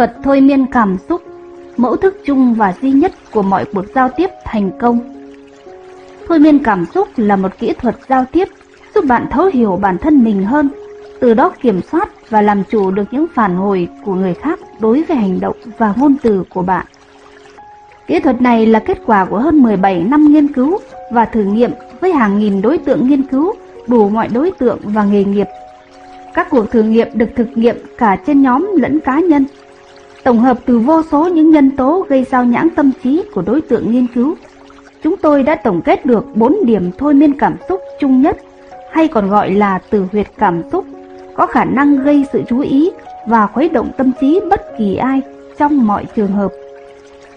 Thuật thôi miên cảm xúc, mẫu thức chung và duy nhất của mọi cuộc giao tiếp thành công. Thôi miên cảm xúc là một kỹ thuật giao tiếp giúp bạn thấu hiểu bản thân mình hơn, từ đó kiểm soát và làm chủ được những phản hồi của người khác đối với hành động và ngôn từ của bạn. Kỹ thuật này là kết quả của hơn 17 năm nghiên cứu và thử nghiệm với hàng nghìn đối tượng nghiên cứu, đủ mọi đối tượng và nghề nghiệp. Các cuộc thử nghiệm được thực nghiệm cả trên nhóm lẫn cá nhân tổng hợp từ vô số những nhân tố gây sao nhãng tâm trí của đối tượng nghiên cứu. Chúng tôi đã tổng kết được 4 điểm thôi miên cảm xúc chung nhất, hay còn gọi là từ huyệt cảm xúc, có khả năng gây sự chú ý và khuấy động tâm trí bất kỳ ai trong mọi trường hợp.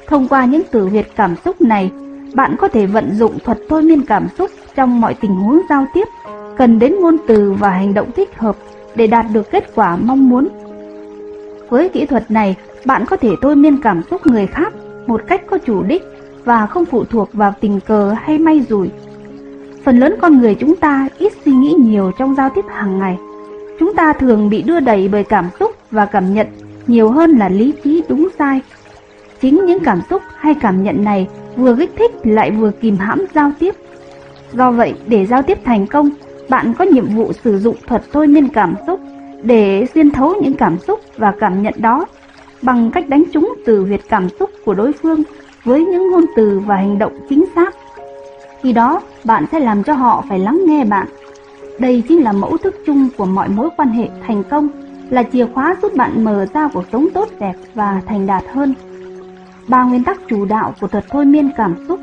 Thông qua những từ huyệt cảm xúc này, bạn có thể vận dụng thuật thôi miên cảm xúc trong mọi tình huống giao tiếp, cần đến ngôn từ và hành động thích hợp để đạt được kết quả mong muốn. Với kỹ thuật này, bạn có thể thôi miên cảm xúc người khác một cách có chủ đích và không phụ thuộc vào tình cờ hay may rủi. Phần lớn con người chúng ta ít suy nghĩ nhiều trong giao tiếp hàng ngày. Chúng ta thường bị đưa đẩy bởi cảm xúc và cảm nhận nhiều hơn là lý trí đúng sai. Chính những cảm xúc hay cảm nhận này vừa kích thích lại vừa kìm hãm giao tiếp. Do vậy, để giao tiếp thành công, bạn có nhiệm vụ sử dụng thuật thôi miên cảm xúc để xuyên thấu những cảm xúc và cảm nhận đó bằng cách đánh trúng từ huyệt cảm xúc của đối phương với những ngôn từ và hành động chính xác. Khi đó, bạn sẽ làm cho họ phải lắng nghe bạn. Đây chính là mẫu thức chung của mọi mối quan hệ thành công, là chìa khóa giúp bạn mở ra cuộc sống tốt đẹp và thành đạt hơn. Ba nguyên tắc chủ đạo của thuật thôi miên cảm xúc.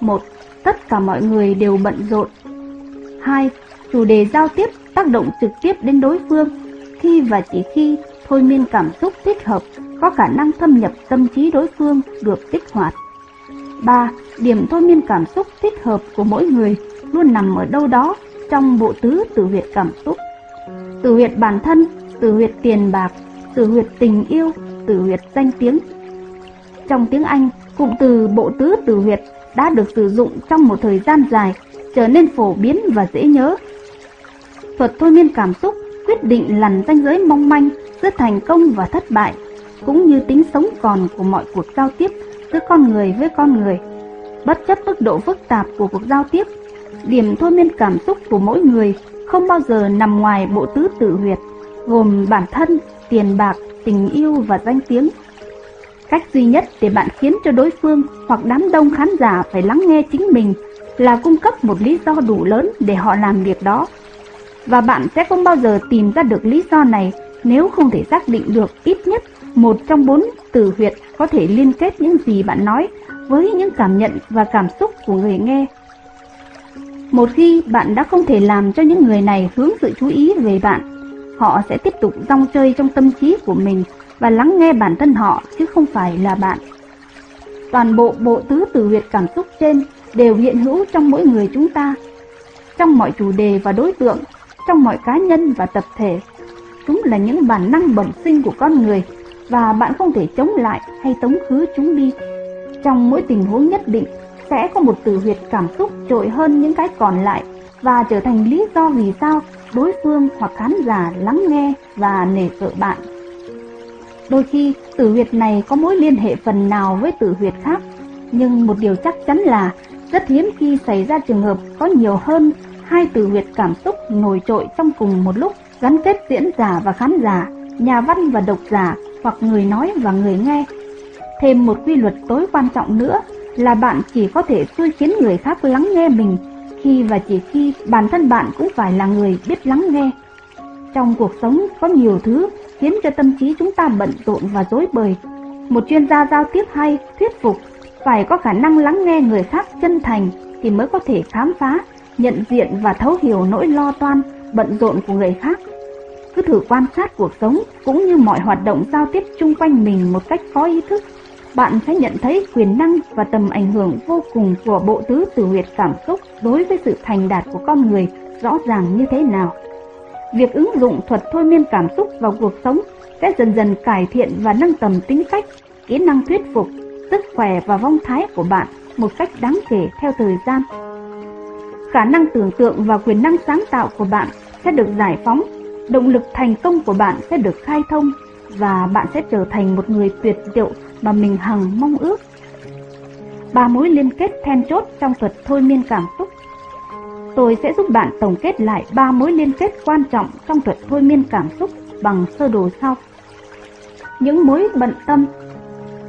một Tất cả mọi người đều bận rộn. 2. Chủ đề giao tiếp tác động trực tiếp đến đối phương khi và chỉ khi thôi miên cảm xúc thích hợp có khả năng thâm nhập tâm trí đối phương được kích hoạt. 3. Điểm thôi miên cảm xúc thích hợp của mỗi người luôn nằm ở đâu đó trong bộ tứ tử huyệt cảm xúc. Tử huyệt bản thân, tử huyệt tiền bạc, tử huyệt tình yêu, tử huyệt danh tiếng. Trong tiếng Anh, cụm từ bộ tứ tử huyệt đã được sử dụng trong một thời gian dài, trở nên phổ biến và dễ nhớ. Thuật thôi miên cảm xúc quyết định lằn ranh giới mong manh giữa thành công và thất bại, cũng như tính sống còn của mọi cuộc giao tiếp giữa con người với con người. Bất chấp mức độ phức tạp của cuộc giao tiếp, điểm thôi miên cảm xúc của mỗi người không bao giờ nằm ngoài bộ tứ tự huyệt, gồm bản thân, tiền bạc, tình yêu và danh tiếng. Cách duy nhất để bạn khiến cho đối phương hoặc đám đông khán giả phải lắng nghe chính mình là cung cấp một lý do đủ lớn để họ làm việc đó và bạn sẽ không bao giờ tìm ra được lý do này nếu không thể xác định được ít nhất một trong bốn từ huyệt có thể liên kết những gì bạn nói với những cảm nhận và cảm xúc của người nghe. Một khi bạn đã không thể làm cho những người này hướng sự chú ý về bạn, họ sẽ tiếp tục rong chơi trong tâm trí của mình và lắng nghe bản thân họ chứ không phải là bạn. Toàn bộ bộ tứ từ huyệt cảm xúc trên đều hiện hữu trong mỗi người chúng ta. Trong mọi chủ đề và đối tượng trong mọi cá nhân và tập thể. Chúng là những bản năng bẩm sinh của con người và bạn không thể chống lại hay tống khứ chúng đi. Trong mỗi tình huống nhất định sẽ có một từ huyệt cảm xúc trội hơn những cái còn lại và trở thành lý do vì sao đối phương hoặc khán giả lắng nghe và nể sợ bạn. Đôi khi tử huyệt này có mối liên hệ phần nào với tử huyệt khác, nhưng một điều chắc chắn là rất hiếm khi xảy ra trường hợp có nhiều hơn hai từ huyệt cảm xúc nổi trội trong cùng một lúc, gắn kết diễn giả và khán giả, nhà văn và độc giả hoặc người nói và người nghe. Thêm một quy luật tối quan trọng nữa là bạn chỉ có thể xui khiến người khác lắng nghe mình khi và chỉ khi bản thân bạn cũng phải là người biết lắng nghe. Trong cuộc sống có nhiều thứ khiến cho tâm trí chúng ta bận rộn và rối bời. Một chuyên gia giao tiếp hay, thuyết phục, phải có khả năng lắng nghe người khác chân thành thì mới có thể khám phá nhận diện và thấu hiểu nỗi lo toan, bận rộn của người khác. Cứ thử quan sát cuộc sống cũng như mọi hoạt động giao tiếp chung quanh mình một cách có ý thức, bạn sẽ nhận thấy quyền năng và tầm ảnh hưởng vô cùng của bộ tứ tử huyệt cảm xúc đối với sự thành đạt của con người rõ ràng như thế nào. Việc ứng dụng thuật thôi miên cảm xúc vào cuộc sống sẽ dần dần cải thiện và nâng tầm tính cách, kỹ năng thuyết phục, sức khỏe và vong thái của bạn một cách đáng kể theo thời gian khả năng tưởng tượng và quyền năng sáng tạo của bạn sẽ được giải phóng, động lực thành công của bạn sẽ được khai thông và bạn sẽ trở thành một người tuyệt diệu mà mình hằng mong ước. Ba mối liên kết then chốt trong thuật thôi miên cảm xúc. Tôi sẽ giúp bạn tổng kết lại ba mối liên kết quan trọng trong thuật thôi miên cảm xúc bằng sơ đồ sau. Những mối bận tâm,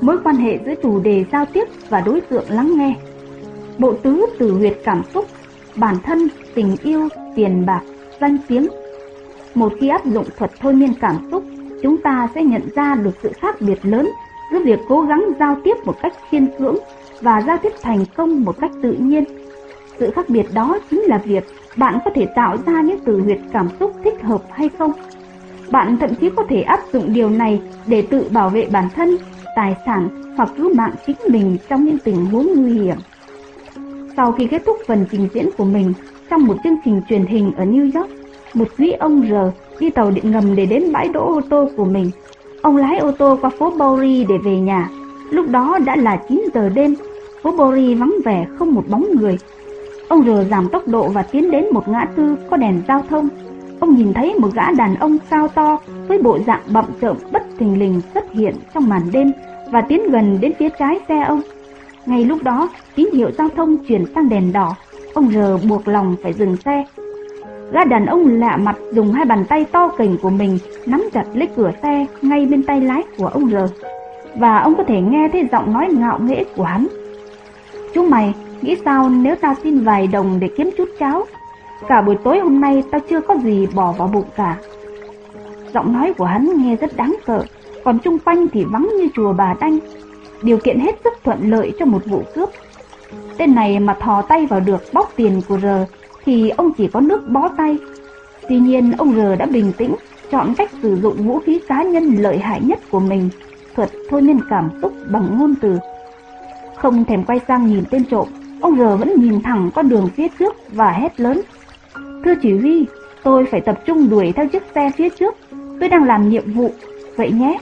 mối quan hệ giữa chủ đề giao tiếp và đối tượng lắng nghe, bộ tứ từ huyệt cảm xúc, bản thân, tình yêu, tiền bạc, danh tiếng. Một khi áp dụng thuật thôi miên cảm xúc, chúng ta sẽ nhận ra được sự khác biệt lớn giữa việc cố gắng giao tiếp một cách khiên cưỡng và giao tiếp thành công một cách tự nhiên. Sự khác biệt đó chính là việc bạn có thể tạo ra những từ huyệt cảm xúc thích hợp hay không. Bạn thậm chí có thể áp dụng điều này để tự bảo vệ bản thân, tài sản hoặc cứu mạng chính mình trong những tình huống nguy hiểm. Sau khi kết thúc phần trình diễn của mình trong một chương trình truyền hình ở New York, một quý ông R đi tàu điện ngầm để đến bãi đỗ ô tô của mình. Ông lái ô tô qua phố Bowery để về nhà. Lúc đó đã là 9 giờ đêm, phố Bowery vắng vẻ không một bóng người. Ông R giảm tốc độ và tiến đến một ngã tư có đèn giao thông. Ông nhìn thấy một gã đàn ông cao to với bộ dạng bậm trợn bất thình lình xuất hiện trong màn đêm và tiến gần đến phía trái xe ông. Ngay lúc đó, tín hiệu giao thông chuyển sang đèn đỏ. Ông R buộc lòng phải dừng xe. Gã đàn ông lạ mặt dùng hai bàn tay to cành của mình nắm chặt lấy cửa xe ngay bên tay lái của ông R. Và ông có thể nghe thấy giọng nói ngạo nghễ của hắn. "chú mày, nghĩ sao nếu tao xin vài đồng để kiếm chút cháo? Cả buổi tối hôm nay tao chưa có gì bỏ vào bụng cả. Giọng nói của hắn nghe rất đáng sợ, còn chung quanh thì vắng như chùa bà Đanh. Điều kiện hết sức thuận lợi cho một vụ cướp. Tên này mà thò tay vào được bóc tiền của R thì ông chỉ có nước bó tay. Tuy nhiên ông R đã bình tĩnh, chọn cách sử dụng vũ khí cá nhân lợi hại nhất của mình, thuật thôi miên cảm xúc bằng ngôn từ. Không thèm quay sang nhìn tên trộm, ông R vẫn nhìn thẳng con đường phía trước và hét lớn. Thưa chỉ huy, tôi phải tập trung đuổi theo chiếc xe phía trước, tôi đang làm nhiệm vụ, vậy nhé.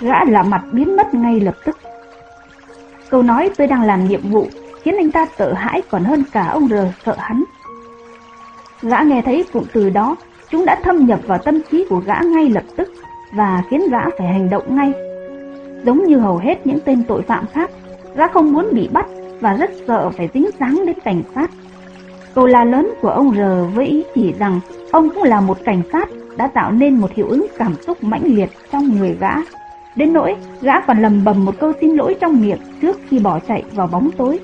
Gã lạ mặt biến mất ngay lập tức. Câu nói tôi đang làm nhiệm vụ khiến anh ta sợ hãi còn hơn cả ông R sợ hắn. Gã nghe thấy cụm từ đó, chúng đã thâm nhập vào tâm trí của gã ngay lập tức và khiến gã phải hành động ngay. Giống như hầu hết những tên tội phạm khác, gã không muốn bị bắt và rất sợ phải dính dáng đến cảnh sát. Câu la lớn của ông R với ý chỉ rằng ông cũng là một cảnh sát đã tạo nên một hiệu ứng cảm xúc mãnh liệt trong người gã. Đến nỗi, gã còn lầm bầm một câu xin lỗi trong miệng trước khi bỏ chạy vào bóng tối.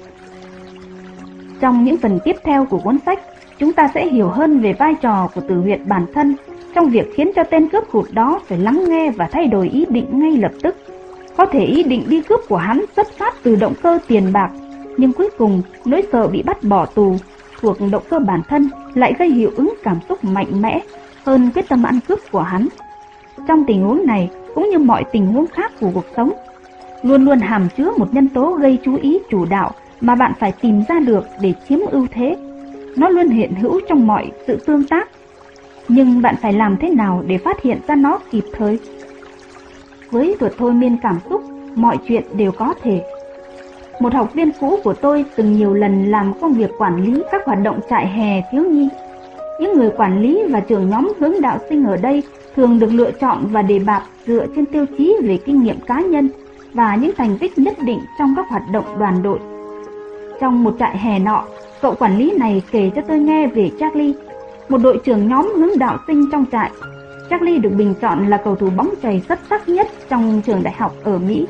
Trong những phần tiếp theo của cuốn sách, chúng ta sẽ hiểu hơn về vai trò của tử huyệt bản thân trong việc khiến cho tên cướp hụt đó phải lắng nghe và thay đổi ý định ngay lập tức. Có thể ý định đi cướp của hắn xuất phát từ động cơ tiền bạc, nhưng cuối cùng nỗi sợ bị bắt bỏ tù thuộc động cơ bản thân lại gây hiệu ứng cảm xúc mạnh mẽ hơn quyết tâm ăn cướp của hắn. Trong tình huống này, cũng như mọi tình huống khác của cuộc sống, luôn luôn hàm chứa một nhân tố gây chú ý chủ đạo mà bạn phải tìm ra được để chiếm ưu thế. Nó luôn hiện hữu trong mọi sự tương tác, nhưng bạn phải làm thế nào để phát hiện ra nó kịp thời? Với thuật thôi miên cảm xúc, mọi chuyện đều có thể. Một học viên cũ của tôi từng nhiều lần làm công việc quản lý các hoạt động trại hè thiếu nhi. Những người quản lý và trưởng nhóm hướng đạo sinh ở đây thường được lựa chọn và đề bạt dựa trên tiêu chí về kinh nghiệm cá nhân và những thành tích nhất định trong các hoạt động đoàn đội. Trong một trại hè nọ, cậu quản lý này kể cho tôi nghe về Charlie, một đội trưởng nhóm hướng đạo sinh trong trại. Charlie được bình chọn là cầu thủ bóng chày xuất sắc nhất trong trường đại học ở Mỹ.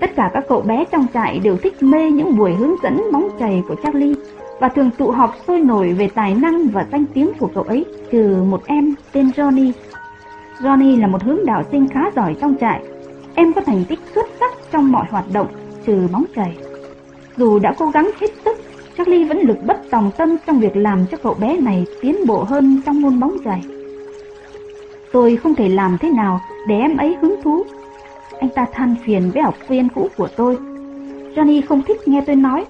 Tất cả các cậu bé trong trại đều thích mê những buổi hướng dẫn bóng chày của Charlie và thường tụ họp sôi nổi về tài năng và danh tiếng của cậu ấy, trừ một em tên Johnny. Johnny là một hướng đạo sinh khá giỏi trong trại. Em có thành tích xuất sắc trong mọi hoạt động, trừ bóng chày. Dù đã cố gắng hết sức, Charlie vẫn lực bất tòng tâm trong việc làm cho cậu bé này tiến bộ hơn trong môn bóng chày. Tôi không thể làm thế nào để em ấy hứng thú. Anh ta than phiền với học viên cũ của tôi. Johnny không thích nghe tôi nói.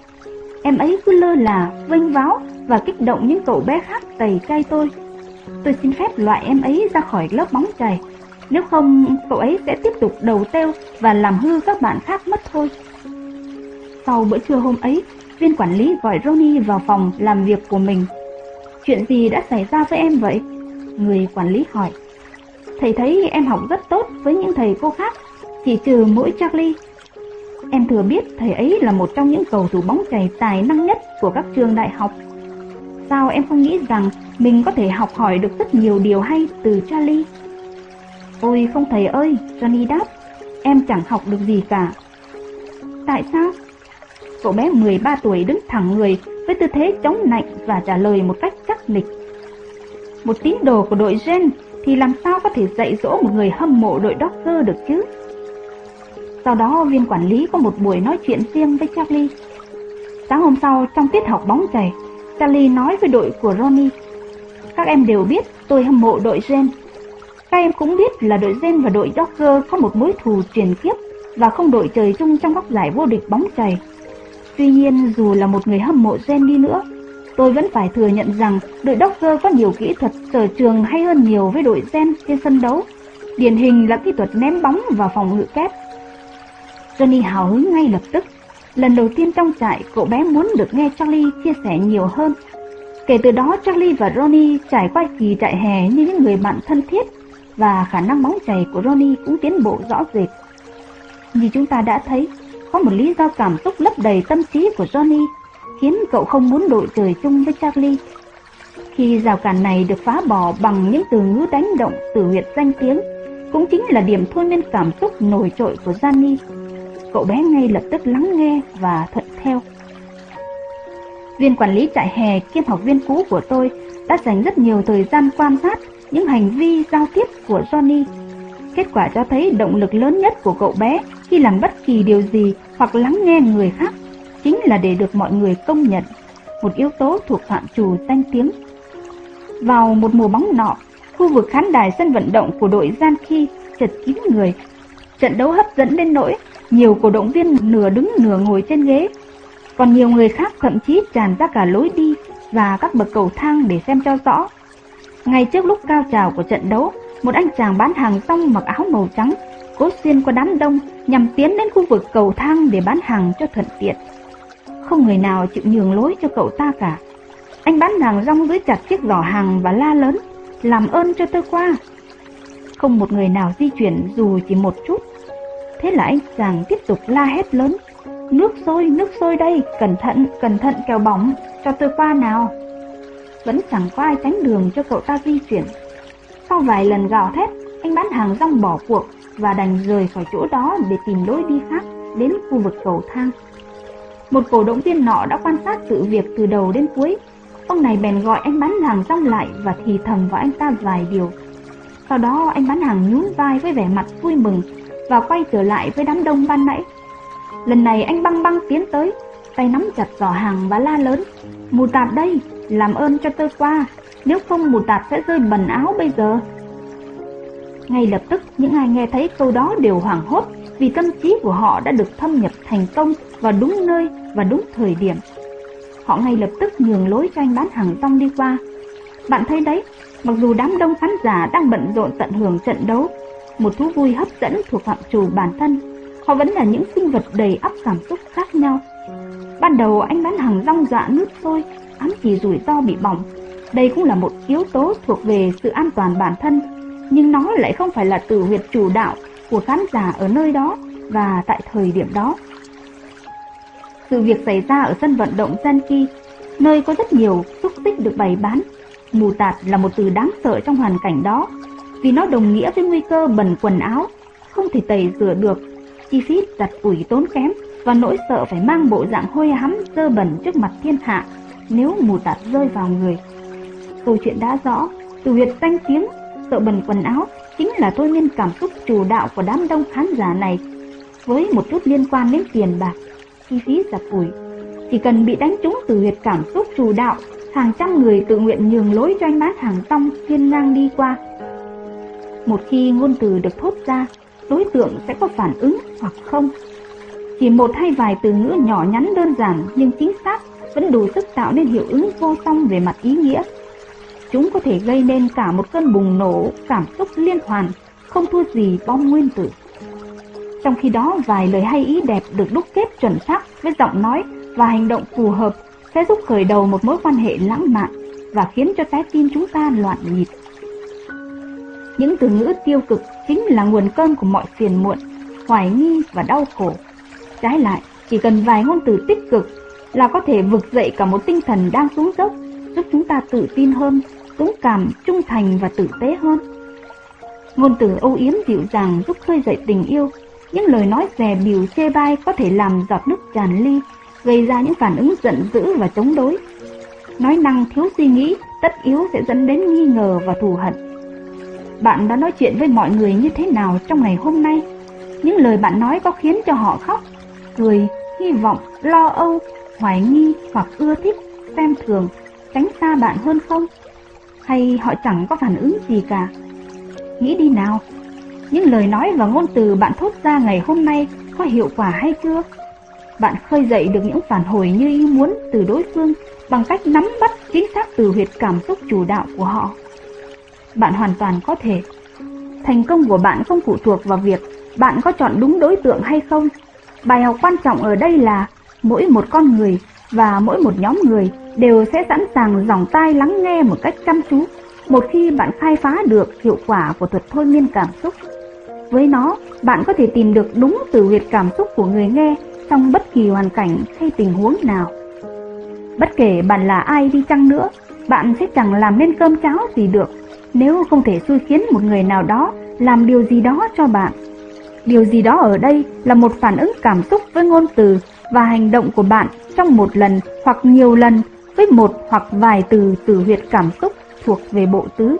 Em ấy cứ lơ là, vênh váo và kích động những cậu bé khác tẩy chay tôi. Tôi xin phép loại em ấy ra khỏi lớp bóng chày. Nếu không, cậu ấy sẽ tiếp tục đầu têu và làm hư các bạn khác mất thôi. Sau bữa trưa hôm ấy, viên quản lý gọi Ronnie vào phòng làm việc của mình. Chuyện gì đã xảy ra với em vậy? Người quản lý hỏi. Thầy thấy em học rất tốt với những thầy cô khác, chỉ trừ mỗi Charlie. Em thừa biết thầy ấy là một trong những cầu thủ bóng chày tài năng nhất của các trường đại học. Sao em không nghĩ rằng mình có thể học hỏi được rất nhiều điều hay từ Charlie? Ôi không thầy ơi, Johnny đáp, em chẳng học được gì cả. Tại sao? Cậu bé 13 tuổi đứng thẳng người với tư thế chống nạnh và trả lời một cách chắc lịch. Một tín đồ của đội Gen thì làm sao có thể dạy dỗ một người hâm mộ đội Dodger được chứ? Sau đó viên quản lý có một buổi nói chuyện riêng với Charlie. Sáng hôm sau trong tiết học bóng chày, Sally nói với đội của Ronnie. Các em đều biết tôi hâm mộ đội Jane. Các em cũng biết là đội Jane và đội Dodger có một mối thù truyền kiếp và không đội trời chung trong góc giải vô địch bóng chày. Tuy nhiên dù là một người hâm mộ Jane đi nữa, tôi vẫn phải thừa nhận rằng đội Dodger có nhiều kỹ thuật sở trường hay hơn nhiều với đội Jane trên sân đấu. Điển hình là kỹ thuật ném bóng và phòng ngự kép. Johnny hào hứng ngay lập tức. Lần đầu tiên trong trại, cậu bé muốn được nghe Charlie chia sẻ nhiều hơn. Kể từ đó, Charlie và Ronnie trải qua kỳ trại hè như những người bạn thân thiết và khả năng bóng chày của Ronnie cũng tiến bộ rõ rệt. Như chúng ta đã thấy, có một lý do cảm xúc lấp đầy tâm trí của Johnny khiến cậu không muốn đội trời chung với Charlie. Khi rào cản này được phá bỏ bằng những từ ngữ đánh động từ huyệt danh tiếng, cũng chính là điểm thôi miên cảm xúc nổi trội của Johnny Cậu bé ngay lập tức lắng nghe và thuận theo. Viên quản lý trại hè kiêm học viên cũ của tôi đã dành rất nhiều thời gian quan sát những hành vi giao tiếp của Johnny. Kết quả cho thấy động lực lớn nhất của cậu bé khi làm bất kỳ điều gì hoặc lắng nghe người khác chính là để được mọi người công nhận, một yếu tố thuộc phạm trù danh tiếng. Vào một mùa bóng nọ, khu vực khán đài sân vận động của đội Gian Khi chật kín người. Trận đấu hấp dẫn đến nỗi nhiều cổ động viên nửa đứng nửa ngồi trên ghế. Còn nhiều người khác thậm chí tràn ra cả lối đi và các bậc cầu thang để xem cho rõ. Ngay trước lúc cao trào của trận đấu, một anh chàng bán hàng rong mặc áo màu trắng cố xuyên qua đám đông nhằm tiến đến khu vực cầu thang để bán hàng cho thuận tiện. Không người nào chịu nhường lối cho cậu ta cả. Anh bán hàng rong dưới chặt chiếc giỏ hàng và la lớn, làm ơn cho tôi qua. Không một người nào di chuyển dù chỉ một chút. Thế là anh chàng tiếp tục la hét lớn, nước sôi, nước sôi đây, cẩn thận, cẩn thận kèo bỏng, cho tôi qua nào. Vẫn chẳng có ai tránh đường cho cậu ta di chuyển. Sau vài lần gào thét, anh bán hàng rong bỏ cuộc và đành rời khỏi chỗ đó để tìm lối đi khác đến khu vực cầu thang. Một cổ động viên nọ đã quan sát sự việc từ đầu đến cuối. Ông này bèn gọi anh bán hàng rong lại và thì thầm vào anh ta vài điều. Sau đó anh bán hàng nhún vai với vẻ mặt vui mừng và quay trở lại với đám đông ban nãy. Lần này anh băng băng tiến tới, tay nắm chặt giỏ hàng và la lớn. Mù tạt đây, làm ơn cho tôi qua, nếu không mù tạt sẽ rơi bẩn áo bây giờ. Ngay lập tức những ai nghe thấy câu đó đều hoảng hốt vì tâm trí của họ đã được thâm nhập thành công vào đúng nơi và đúng thời điểm. Họ ngay lập tức nhường lối cho anh bán hàng rong đi qua. Bạn thấy đấy, mặc dù đám đông khán giả đang bận rộn tận hưởng trận đấu, một thú vui hấp dẫn thuộc phạm trù bản thân, họ vẫn là những sinh vật đầy ắp cảm xúc khác nhau. Ban đầu anh bán hàng rong dọa nước sôi, ám chỉ rủi ro bị bỏng. Đây cũng là một yếu tố thuộc về sự an toàn bản thân, nhưng nó lại không phải là tử huyệt chủ đạo của khán giả ở nơi đó và tại thời điểm đó. Sự việc xảy ra ở sân vận động Zenki, nơi có rất nhiều xúc tích được bày bán. Mù tạt là một từ đáng sợ trong hoàn cảnh đó, vì nó đồng nghĩa với nguy cơ bẩn quần áo, không thể tẩy rửa được, chi phí giặt ủi tốn kém và nỗi sợ phải mang bộ dạng hôi hắm dơ bẩn trước mặt thiên hạ nếu mù tạt rơi vào người. Câu chuyện đã rõ, từ huyệt danh tiếng, sợ bẩn quần áo chính là thôi miên cảm xúc chủ đạo của đám đông khán giả này, với một chút liên quan đến tiền bạc, chi phí giặt ủi. Chỉ cần bị đánh trúng từ huyệt cảm xúc chủ đạo, hàng trăm người tự nguyện nhường lối cho anh bán hàng tông thiên ngang đi qua. Một khi ngôn từ được thốt ra, đối tượng sẽ có phản ứng hoặc không. Chỉ một hay vài từ ngữ nhỏ nhắn đơn giản nhưng chính xác vẫn đủ sức tạo nên hiệu ứng vô song về mặt ý nghĩa. Chúng có thể gây nên cả một cơn bùng nổ cảm xúc liên hoàn, không thua gì bom nguyên tử. Trong khi đó, vài lời hay ý đẹp được đúc kết chuẩn xác với giọng nói và hành động phù hợp sẽ giúp khởi đầu một mối quan hệ lãng mạn và khiến cho trái tim chúng ta loạn nhịp. Những từ ngữ tiêu cực chính là nguồn cơn của mọi phiền muộn, hoài nghi và đau khổ. Trái lại, chỉ cần vài ngôn từ tích cực là có thể vực dậy cả một tinh thần đang xuống dốc, giúp chúng ta tự tin hơn, dũng cảm, trung thành và tử tế hơn. Ngôn từ âu yếm dịu dàng giúp khơi dậy tình yêu, những lời nói dè bìu chê bai có thể làm giọt nước tràn ly, gây ra những phản ứng giận dữ và chống đối. Nói năng thiếu suy nghĩ, tất yếu sẽ dẫn đến nghi ngờ và thù hận. Bạn đã nói chuyện với mọi người như thế nào trong ngày hôm nay? Những lời bạn nói có khiến cho họ khóc, cười, hy vọng, lo âu, hoài nghi hoặc ưa thích, xem thường, tránh xa bạn hơn không? Hay họ chẳng có phản ứng gì cả? Nghĩ đi nào, những lời nói và ngôn từ bạn thốt ra ngày hôm nay có hiệu quả hay chưa? Bạn khơi dậy được những phản hồi như ý muốn từ đối phương bằng cách nắm bắt chính xác từ huyệt cảm xúc chủ đạo của họ. Bạn hoàn toàn có thể. Thành công của bạn không phụ thuộc vào việc bạn có chọn đúng đối tượng hay không. Bài học quan trọng ở đây là mỗi một con người và mỗi một nhóm người đều sẽ sẵn sàng dòng tai lắng nghe một cách chăm chú một khi bạn khai phá được hiệu quả của thuật thôi miên cảm xúc. Với nó, bạn có thể tìm được đúng từ huyệt cảm xúc của người nghe trong bất kỳ hoàn cảnh hay tình huống nào. Bất kể bạn là ai đi chăng nữa, bạn sẽ chẳng làm nên cơm cháo gì được nếu không thể xui khiến một người nào đó làm điều gì đó cho bạn. Điều gì đó ở đây là một phản ứng cảm xúc với ngôn từ và hành động của bạn trong một lần hoặc nhiều lần với một hoặc vài từ từ huyệt cảm xúc thuộc về bộ tứ.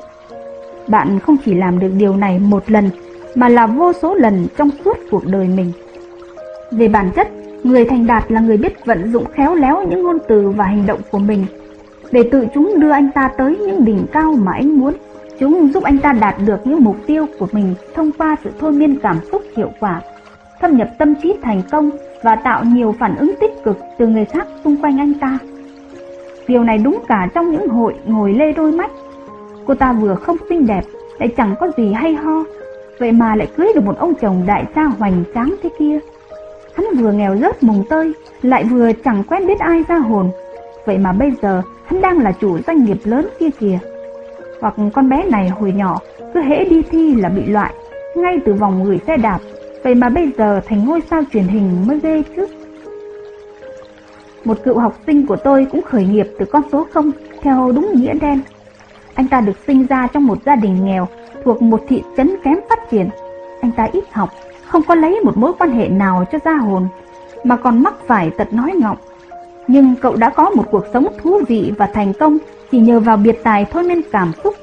Bạn không chỉ làm được điều này một lần mà là vô số lần trong suốt cuộc đời mình. Về bản chất, người thành đạt là người biết vận dụng khéo léo những ngôn từ và hành động của mình để tự chúng đưa anh ta tới những đỉnh cao mà anh muốn. Chúng giúp anh ta đạt được những mục tiêu của mình thông qua sự thôi miên cảm xúc hiệu quả, thâm nhập tâm trí thành công và tạo nhiều phản ứng tích cực từ người khác xung quanh anh ta. Điều này đúng cả trong những hội ngồi lê đôi mắt. Cô ta vừa không xinh đẹp, lại chẳng có gì hay ho, vậy mà lại cưới được một ông chồng đại gia hoành tráng thế kia. Hắn vừa nghèo rớt mùng tơi, lại vừa chẳng quen biết ai ra hồn, vậy mà bây giờ hắn đang là chủ doanh nghiệp lớn kia kìa. Hoặc con bé này hồi nhỏ, cứ hễ đi thi là bị loại, ngay từ vòng gửi xe đạp, vậy mà bây giờ thành ngôi sao truyền hình mới ghê chứ. Một cựu học sinh của tôi cũng khởi nghiệp từ con số 0 theo đúng nghĩa đen. Anh ta được sinh ra trong một gia đình nghèo thuộc một thị trấn kém phát triển. Anh ta ít học, không có lấy một mối quan hệ nào cho gia hồn, mà còn mắc phải tật nói ngọng. Nhưng cậu đã có một cuộc sống thú vị và thành công chỉ nhờ vào biệt tài thôi nên cảm xúc.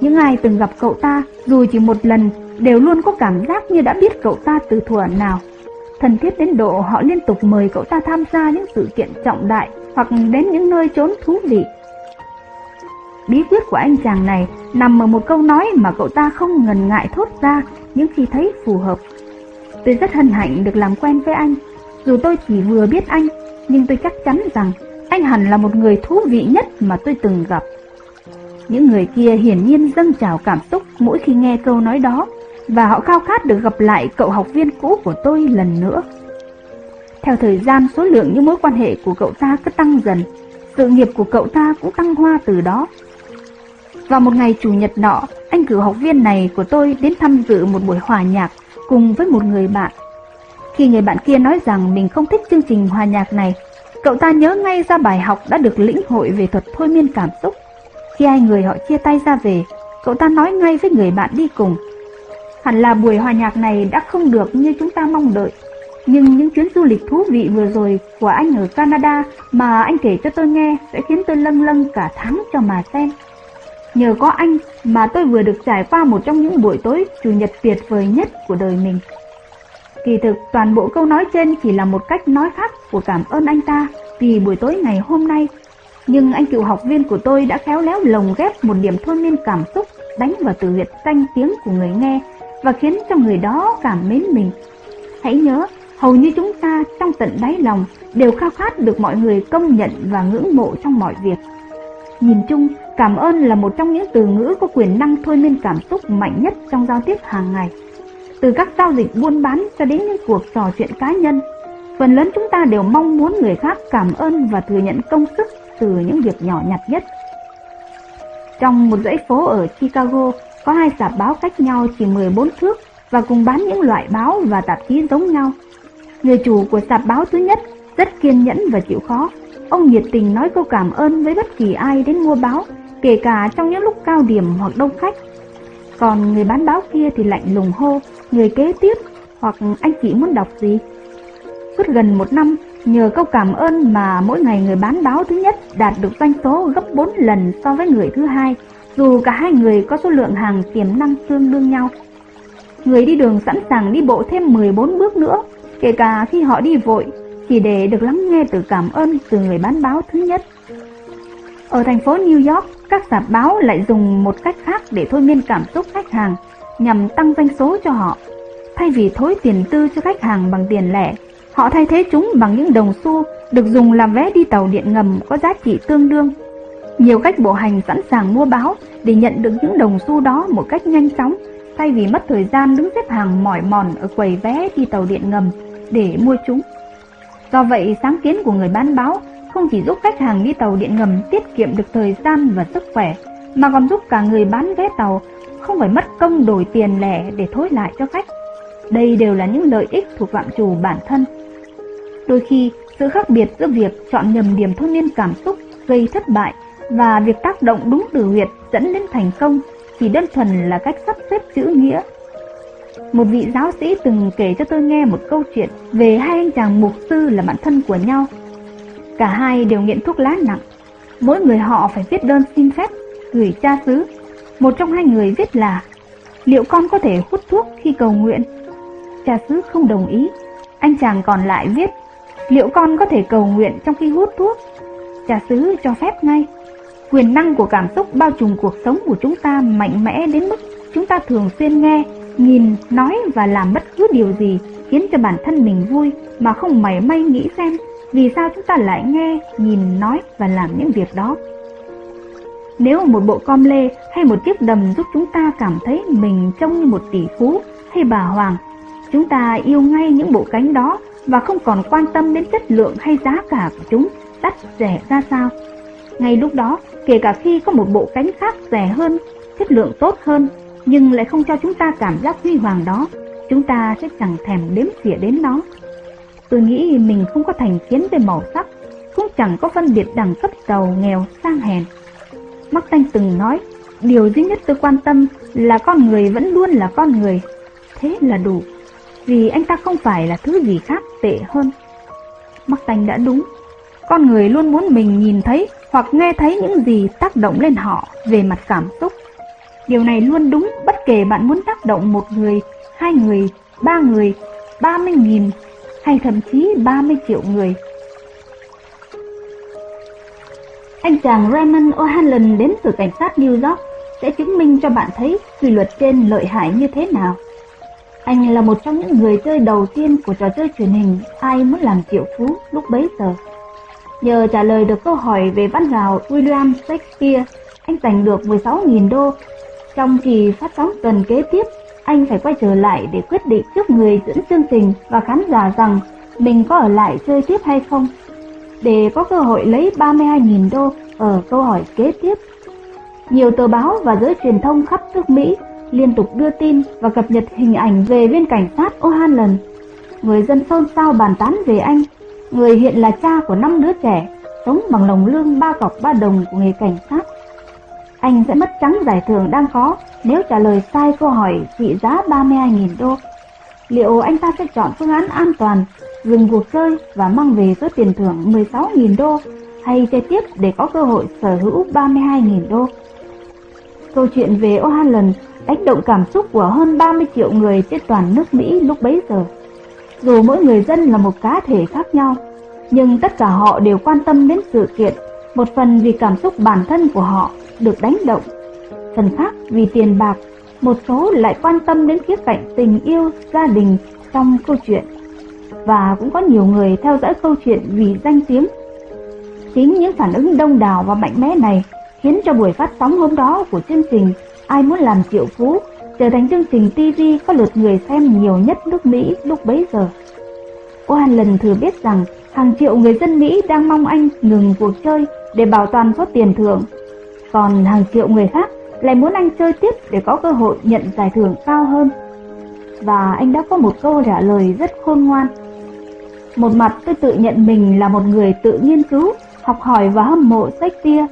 Những ai từng gặp cậu ta dù chỉ một lần đều luôn có cảm giác như đã biết cậu ta từ thuở nào thân thiết đến độ họ liên tục mời cậu ta tham gia những sự kiện trọng đại hoặc đến những nơi trốn thú vị. Bí quyết của anh chàng này nằm ở một câu nói mà cậu ta không ngần ngại thốt ra những khi thấy phù hợp. Tôi rất hân hạnh được làm quen với anh. Dù tôi chỉ vừa biết anh, nhưng tôi chắc chắn rằng anh hẳn là một người thú vị nhất mà tôi từng gặp. Những người kia hiển nhiên dâng trào cảm xúc mỗi khi nghe câu nói đó và họ khao khát được gặp lại cậu học viên cũ của tôi lần nữa. Theo thời gian, số lượng những mối quan hệ của cậu ta cứ tăng dần, sự nghiệp của cậu ta cũng tăng hoa từ đó. Vào một ngày chủ nhật nọ, anh cử học viên này của tôi đến tham dự một buổi hòa nhạc cùng với một người bạn. Khi người bạn kia nói rằng mình không thích chương trình hòa nhạc này, cậu ta nhớ ngay ra bài học đã được lĩnh hội về thuật thôi miên cảm xúc. Khi hai người họ chia tay ra về, cậu ta nói ngay với người bạn đi cùng Hẳn là buổi hòa nhạc này đã không được như chúng ta mong đợi. Nhưng những chuyến du lịch thú vị vừa rồi của anh ở Canada mà anh kể cho tôi nghe sẽ khiến tôi lâng lâng cả tháng cho mà xem. Nhờ có anh mà tôi vừa được trải qua một trong những buổi tối chủ nhật tuyệt vời nhất của đời mình. Kỳ thực toàn bộ câu nói trên chỉ là một cách nói khác của cảm ơn anh ta vì buổi tối ngày hôm nay. Nhưng anh cựu học viên của tôi đã khéo léo lồng ghép một điểm thôi miên cảm xúc đánh vào từ huyệt danh tiếng của người nghe và khiến cho người đó cảm mến mình. Hãy nhớ, hầu như chúng ta trong tận đáy lòng đều khao khát được mọi người công nhận và ngưỡng mộ trong mọi việc. Nhìn chung, cảm ơn là một trong những từ ngữ có quyền năng thôi miên cảm xúc mạnh nhất trong giao tiếp hàng ngày. Từ các giao dịch buôn bán cho đến những cuộc trò chuyện cá nhân, phần lớn chúng ta đều mong muốn người khác cảm ơn và thừa nhận công sức từ những việc nhỏ nhặt nhất. Trong một dãy phố ở Chicago, có hai sạp báo cách nhau chỉ 14 thước và cùng bán những loại báo và tạp chí giống nhau. Người chủ của sạp báo thứ nhất rất kiên nhẫn và chịu khó. Ông nhiệt tình nói câu cảm ơn với bất kỳ ai đến mua báo, kể cả trong những lúc cao điểm hoặc đông khách. Còn người bán báo kia thì lạnh lùng hô, người kế tiếp hoặc anh chị muốn đọc gì. Suốt gần một năm, nhờ câu cảm ơn mà mỗi ngày người bán báo thứ nhất đạt được doanh số gấp 4 lần so với người thứ hai, dù cả hai người có số lượng hàng tiềm năng tương đương nhau. Người đi đường sẵn sàng đi bộ thêm 14 bước nữa, kể cả khi họ đi vội, chỉ để được lắng nghe từ cảm ơn từ người bán báo thứ nhất. Ở thành phố New York, các sạp báo lại dùng một cách khác để thôi miên cảm xúc khách hàng, nhằm tăng doanh số cho họ. Thay vì thối tiền tư cho khách hàng bằng tiền lẻ, họ thay thế chúng bằng những đồng xu được dùng làm vé đi tàu điện ngầm có giá trị tương đương. Nhiều khách bộ hành sẵn sàng mua báo để nhận được những đồng xu đó một cách nhanh chóng, thay vì mất thời gian đứng xếp hàng mỏi mòn ở quầy vé đi tàu điện ngầm để mua chúng. Do vậy, sáng kiến của người bán báo không chỉ giúp khách hàng đi tàu điện ngầm tiết kiệm được thời gian và sức khỏe, mà còn giúp cả người bán vé tàu không phải mất công đổi tiền lẻ để thối lại cho khách. Đây đều là những lợi ích thuộc phạm trù bản thân. Đôi khi, sự khác biệt giữa việc chọn nhầm điểm thôi miên cảm xúc gây thất bại và việc tác động đúng từ huyệt dẫn đến thành công chỉ đơn thuần là cách sắp xếp chữ nghĩa. Một vị giáo sĩ từng kể cho tôi nghe một câu chuyện về hai anh chàng mục sư là bạn thân của nhau. Cả hai đều nghiện thuốc lá nặng. Mỗi người họ phải viết đơn xin phép gửi cha xứ. Một trong hai người viết là Liệu con có thể hút thuốc khi cầu nguyện? Cha xứ không đồng ý. Anh chàng còn lại viết Liệu con có thể cầu nguyện trong khi hút thuốc? Cha xứ cho phép ngay. Quyền năng của cảm xúc bao trùm cuộc sống của chúng ta mạnh mẽ đến mức chúng ta thường xuyên nghe, nhìn, nói và làm bất cứ điều gì khiến cho bản thân mình vui mà không mảy may nghĩ xem vì sao chúng ta lại nghe, nhìn, nói và làm những việc đó. Nếu một bộ com lê hay một chiếc đầm giúp chúng ta cảm thấy mình trông như một tỷ phú hay bà hoàng, chúng ta yêu ngay những bộ cánh đó và không còn quan tâm đến chất lượng hay giá cả của chúng đắt rẻ ra sao. Ngay lúc đó, kể cả khi có một bộ cánh khác rẻ hơn, chất lượng tốt hơn, nhưng lại không cho chúng ta cảm giác huy hoàng đó, chúng ta sẽ chẳng thèm đếm xỉa đến nó. Tôi nghĩ mình không có thành kiến về màu sắc, cũng chẳng có phân biệt đẳng cấp giàu, nghèo, sang hèn. Mắc Tanh từng nói, điều duy nhất tôi quan tâm là con người vẫn luôn là con người. Thế là đủ, vì anh ta không phải là thứ gì khác tệ hơn. Mắc Tanh đã đúng, con người luôn muốn mình nhìn thấy hoặc nghe thấy những gì tác động lên họ về mặt cảm xúc. Điều này luôn đúng bất kể bạn muốn tác động một người, hai người, ba người, ba mươi nghìn hay thậm chí 30 triệu người. Anh chàng Raymond O'Hanlon đến từ cảnh sát New York sẽ chứng minh cho bạn thấy quy luật trên lợi hại như thế nào. Anh là một trong những người chơi đầu tiên của trò chơi truyền hình Ai muốn làm triệu phú lúc bấy giờ. Nhờ trả lời được câu hỏi về văn rào William Shakespeare, anh giành được 16.000 đô. Trong kỳ phát sóng tuần kế tiếp, anh phải quay trở lại để quyết định trước người dẫn chương trình và khán giả rằng mình có ở lại chơi tiếp hay không, để có cơ hội lấy 32.000 đô ở câu hỏi kế tiếp. Nhiều tờ báo và giới truyền thông khắp nước Mỹ liên tục đưa tin và cập nhật hình ảnh về viên cảnh sát O'Hanlon. Người dân xôn xao bàn tán về anh, người hiện là cha của năm đứa trẻ, sống bằng lồng lương ba cọc ba đồng của nghề cảnh sát. Anh sẽ mất trắng giải thưởng đang có nếu trả lời sai câu hỏi trị giá 32.000 đô. Liệu anh ta sẽ chọn phương án an toàn, dừng cuộc chơi và mang về số tiền thưởng 16.000 đô hay chơi tiếp để có cơ hội sở hữu 32.000 đô? Câu chuyện về O'Hanlon đánh động cảm xúc của hơn 30 triệu người trên toàn nước Mỹ lúc bấy giờ. Dù mỗi người dân là một cá thể khác nhau, nhưng tất cả họ đều quan tâm đến sự kiện, một phần vì cảm xúc bản thân của họ được đánh động, phần khác vì tiền bạc, một số lại quan tâm đến khía cạnh tình yêu, gia đình trong câu chuyện. Và cũng có nhiều người theo dõi câu chuyện vì danh tiếng. Chính những phản ứng đông đảo và mạnh mẽ này khiến cho buổi phát sóng hôm đó của chương trình Ai muốn làm triệu phú trở thành chương trình TV có lượt người xem nhiều nhất nước Mỹ lúc bấy giờ. Oan lần thừa biết rằng hàng triệu người dân Mỹ đang mong anh ngừng cuộc chơi để bảo toàn số tiền thưởng còn hàng triệu người khác lại muốn anh chơi tiếp để có cơ hội nhận giải thưởng cao hơn. Và anh đã có một câu trả lời rất khôn ngoan. Một mặt tôi tự nhận mình là một người tự nghiên cứu, học hỏi và hâm mộ Shakespeare.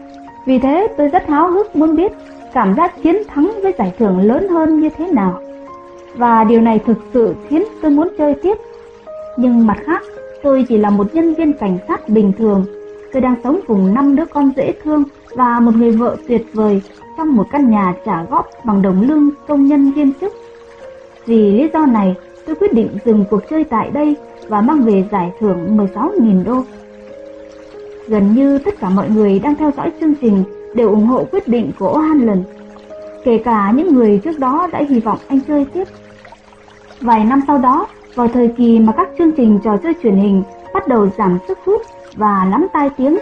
Vì thế tôi rất háo hức muốn biết cảm giác chiến thắng với giải thưởng lớn hơn như thế nào. Và điều này thực sự khiến tôi muốn chơi tiếp. Nhưng mặt khác, tôi chỉ là một nhân viên cảnh sát bình thường. Tôi đang sống cùng năm đứa con dễ thương và một người vợ tuyệt vời trong một căn nhà trả góp bằng đồng lương công nhân viên chức. Vì lý do này, tôi quyết định dừng cuộc chơi tại đây và mang về giải thưởng 16.000 đô. Gần như tất cả mọi người đang theo dõi chương trình đều ủng hộ quyết định của O'Hanlon, kể cả những người trước đó đã hy vọng anh chơi tiếp. Vài năm sau đó, vào thời kỳ mà các chương trình trò chơi truyền hình bắt đầu giảm sức hút và lắm tai tiếng,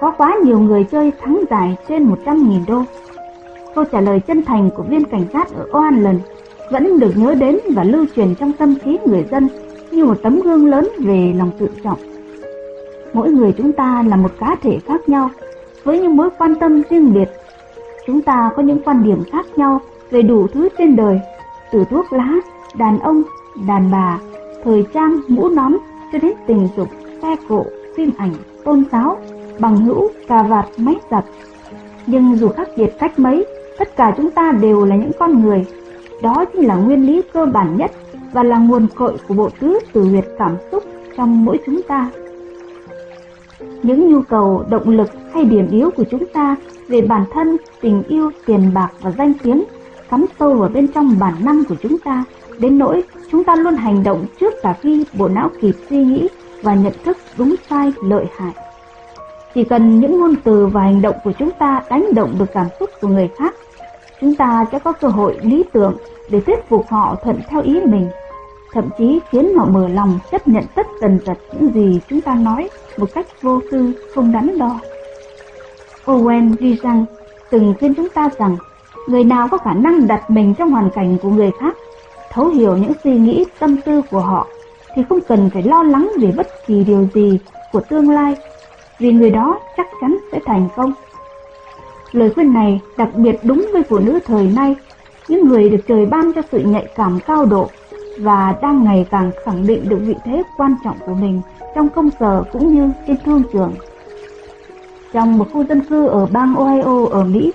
có quá nhiều người chơi thắng giải trên 100.000 đô. Câu trả lời chân thành của viên cảnh sát ở O'Hanlon vẫn được nhớ đến và lưu truyền trong tâm trí người dân như một tấm gương lớn về lòng tự trọng. Mỗi người chúng ta là một cá thể khác nhau, với những mối quan tâm riêng biệt. Chúng ta có những quan điểm khác nhau về đủ thứ trên đời, từ thuốc lá, đàn ông, đàn bà, thời trang, mũ nón cho đến tình dục, xe cộ, phim ảnh, tôn giáo, bằng hữu, cà vạt, máy giặt. Nhưng dù khác biệt cách mấy, tất cả chúng ta đều là những con người. Đó chính là nguyên lý cơ bản nhất và là nguồn cội của bộ tứ từ huyệt cảm xúc trong mỗi chúng ta. Những nhu cầu, động lực hay điểm yếu của chúng ta về bản thân, tình yêu, tiền bạc và danh tiếng cắm sâu vào bên trong bản năng của chúng ta, đến nỗi chúng ta luôn hành động trước cả khi bộ não kịp suy nghĩ và nhận thức đúng sai lợi hại. Chỉ cần những ngôn từ và hành động của chúng ta đánh động được cảm xúc của người khác, chúng ta sẽ có cơ hội lý tưởng để thuyết phục họ thuận theo ý mình, thậm chí khiến họ mở lòng chấp nhận tất tần tật những gì chúng ta nói một cách vô tư, không đắn đo. Owen ghi rằng, từng khuyên chúng ta rằng, người nào có khả năng đặt mình trong hoàn cảnh của người khác, thấu hiểu những suy nghĩ tâm tư của họ, thì không cần phải lo lắng về bất kỳ điều gì của tương lai, vì người đó chắc chắn sẽ thành công. Lời khuyên này đặc biệt đúng với phụ nữ thời nay, những người được trời ban cho sự nhạy cảm cao độ và đang ngày càng khẳng định được vị thế quan trọng của mình trong công sở cũng như trên thương trường. Trong một khu dân cư ở bang Ohio ở Mỹ,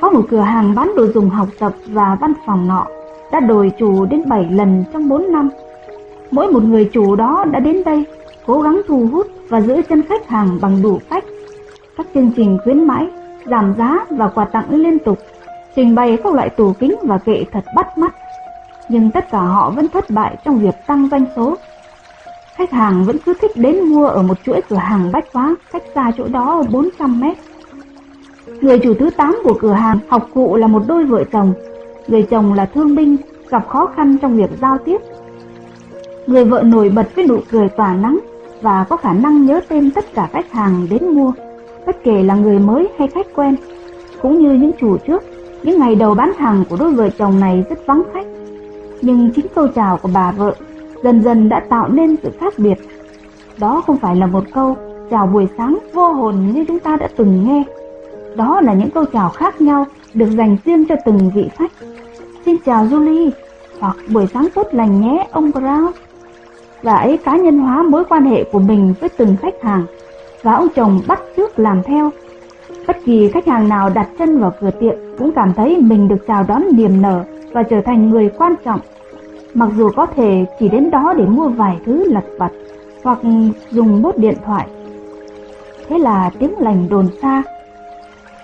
có một cửa hàng bán đồ dùng học tập và văn phòng nọ đã đổi chủ đến 7 lần trong 4 năm. Mỗi một người chủ đó đã đến đây, cố gắng thu hút và giữ chân khách hàng bằng đủ cách. Các chương trình khuyến mãi, giảm giá và quà tặng liên tục, trình bày các loại tủ kính và kệ thật bắt mắt. Nhưng tất cả họ vẫn thất bại trong việc tăng doanh số Khách hàng vẫn cứ thích đến mua ở một chuỗi cửa hàng bách hóa cách xa chỗ đó 400 mét. Người chủ thứ 8 của cửa hàng học cụ là một đôi vợ chồng. Người chồng là thương binh, gặp khó khăn trong việc giao tiếp. Người vợ nổi bật với nụ cười tỏa nắng và có khả năng nhớ tên tất cả khách hàng đến mua, bất kể là người mới hay khách quen. Cũng như những chủ trước, những ngày đầu bán hàng của đôi vợ chồng này rất vắng khách. Nhưng chính câu chào của bà vợ dần dần đã tạo nên sự khác biệt. Đó không phải là một câu chào buổi sáng vô hồn như chúng ta đã từng nghe. Đó là những câu chào khác nhau được dành riêng cho từng vị khách. Xin chào Julie, hoặc buổi sáng tốt lành nhé ông Brown. Và ấy cá nhân hóa mối quan hệ của mình với từng khách hàng, và ông chồng bắt chước làm theo. Bất kỳ khách hàng nào đặt chân vào cửa tiệm cũng cảm thấy mình được chào đón niềm nở và trở thành người quan trọng mặc dù có thể chỉ đến đó để mua vài thứ lặt vặt hoặc dùng bốt điện thoại. Thế là tiếng lành đồn xa.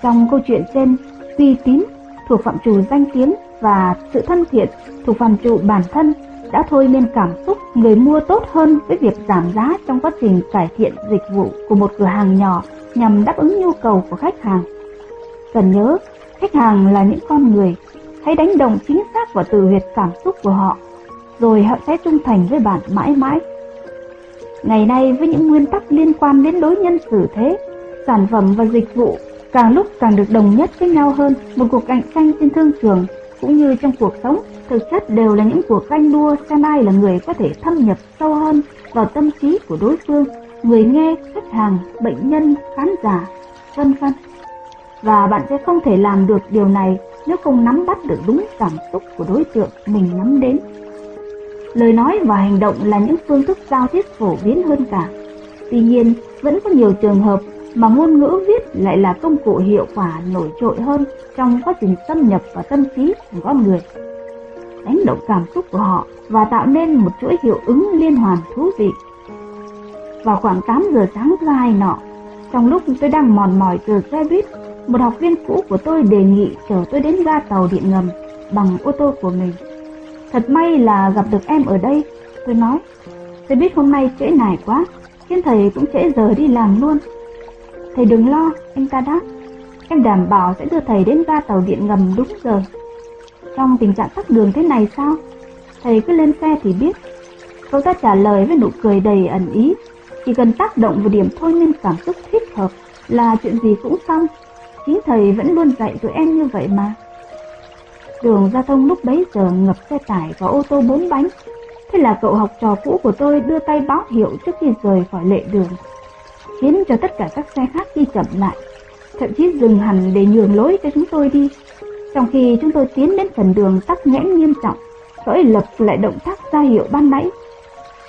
Trong câu chuyện trên, uy tín thuộc phạm trù danh tiếng và sự thân thiện thuộc phạm trù bản thân đã thôi nên cảm xúc người mua tốt hơn với việc giảm giá trong quá trình cải thiện dịch vụ của một cửa hàng nhỏ nhằm đáp ứng nhu cầu của khách hàng. Cần nhớ, khách hàng là những con người, hãy đánh đồng chính xác vào từ huyệt cảm xúc của họ rồi họ sẽ trung thành với bạn mãi mãi. Ngày nay với những nguyên tắc liên quan đến đối nhân xử thế, sản phẩm và dịch vụ càng lúc càng được đồng nhất với nhau hơn, một cuộc cạnh tranh trên thương trường cũng như trong cuộc sống thực chất đều là những cuộc tranh đua xem ai là người có thể thâm nhập sâu hơn vào tâm trí của đối phương, người nghe, khách hàng, bệnh nhân, khán giả, vân vân. và bạn sẽ không thể làm được điều này nếu không nắm bắt được đúng cảm xúc của đối tượng mình nắm đến. Lời nói và hành động là những phương thức giao tiếp phổ biến hơn cả. Tuy nhiên, vẫn có nhiều trường hợp mà ngôn ngữ viết lại là công cụ hiệu quả nổi trội hơn trong quá trình xâm nhập vào tâm trí của con người. Đánh động cảm xúc của họ và tạo nên một chuỗi hiệu ứng liên hoàn thú vị. Vào khoảng 8 giờ sáng thứ hai nọ, trong lúc tôi đang mòn mỏi từ xe buýt, một học viên cũ của tôi đề nghị chở tôi đến ga tàu điện ngầm bằng ô tô của mình. Thật may là gặp được em ở đây, tôi nói. tôi biết hôm nay trễ nải quá, khiến thầy cũng trễ giờ đi làm luôn. Thầy đừng lo, anh ta đáp. Em đảm bảo sẽ đưa thầy đến ga tàu điện ngầm đúng giờ. Trong tình trạng tắc đường thế này sao? Thầy cứ lên xe thì biết. Cậu ta trả lời với nụ cười đầy ẩn ý. Chỉ cần tác động vào điểm thôi miên cảm xúc thích hợp là chuyện gì cũng xong. Chính thầy vẫn luôn dạy tụi em như vậy mà. Đường giao thông lúc bấy giờ ngập xe tải và ô tô bốn bánh. Thế là cậu học trò cũ của tôi đưa tay báo hiệu trước khi rời khỏi lệ đường khiến cho tất cả các xe khác đi chậm lại, thậm chí dừng hẳn để nhường lối cho chúng tôi đi. Trong khi chúng tôi tiến đến phần đường tắc nghẽn nghiêm trọng, dõi lập lại động tác ra hiệu ban nãy.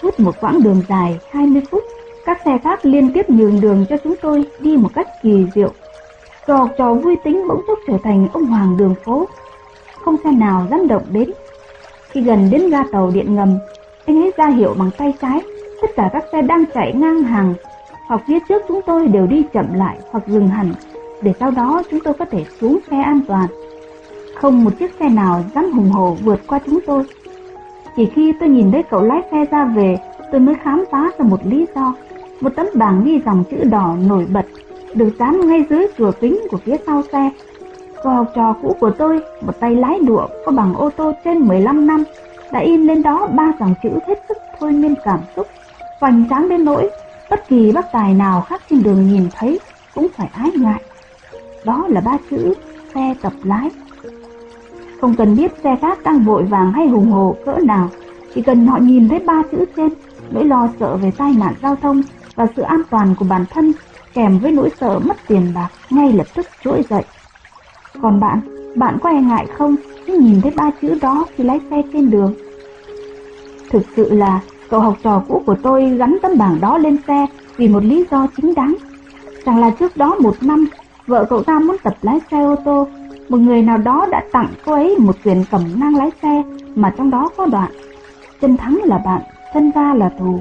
Suốt một quãng đường dài 20 phút, các xe khác liên tiếp nhường đường cho chúng tôi đi một cách kỳ diệu. Trò trò vui tính bỗng chốc trở thành ông hoàng đường phố. Không xe nào dám động đến. Khi gần đến ga tàu điện ngầm, anh ấy ra hiệu bằng tay trái, tất cả các xe đang chạy ngang hàng hoặc phía trước chúng tôi đều đi chậm lại hoặc dừng hẳn, để sau đó chúng tôi có thể xuống xe an toàn. Không một chiếc xe nào dám hùng hổ vượt qua chúng tôi. Chỉ khi tôi nhìn thấy cậu lái xe ra về, tôi mới khám phá ra một lý do. Một tấm bảng ghi dòng chữ đỏ nổi bật, được dán ngay dưới cửa kính của phía sau xe. Cô học trò cũ của tôi, một tay lái đụa có bằng ô tô trên 15 năm, đã in lên đó ba dòng chữ hết sức thôi miên cảm xúc, hoành tráng đến nỗi bất kỳ bác tài nào khác trên đường nhìn thấy cũng phải ái ngại. Đó là ba chữ xe tập lái. Không cần biết xe khác đang vội vàng hay hùng hồ cỡ nào, chỉ cần họ nhìn thấy ba chữ trên, nỗi lo sợ về tai nạn giao thông và sự an toàn của bản thân kèm với nỗi sợ mất tiền bạc ngay lập tức trỗi dậy. Còn bạn, bạn có e ngại không khi nhìn thấy ba chữ đó khi lái xe trên đường? Thực sự là Cậu học trò cũ của tôi gắn tấm bảng đó lên xe vì một lý do chính đáng. Rằng là trước đó một năm, vợ cậu ta muốn tập lái xe ô tô. Một người nào đó đã tặng cô ấy một quyền cầm năng lái xe mà trong đó có đoạn. Chân thắng là bạn, chân va là thù.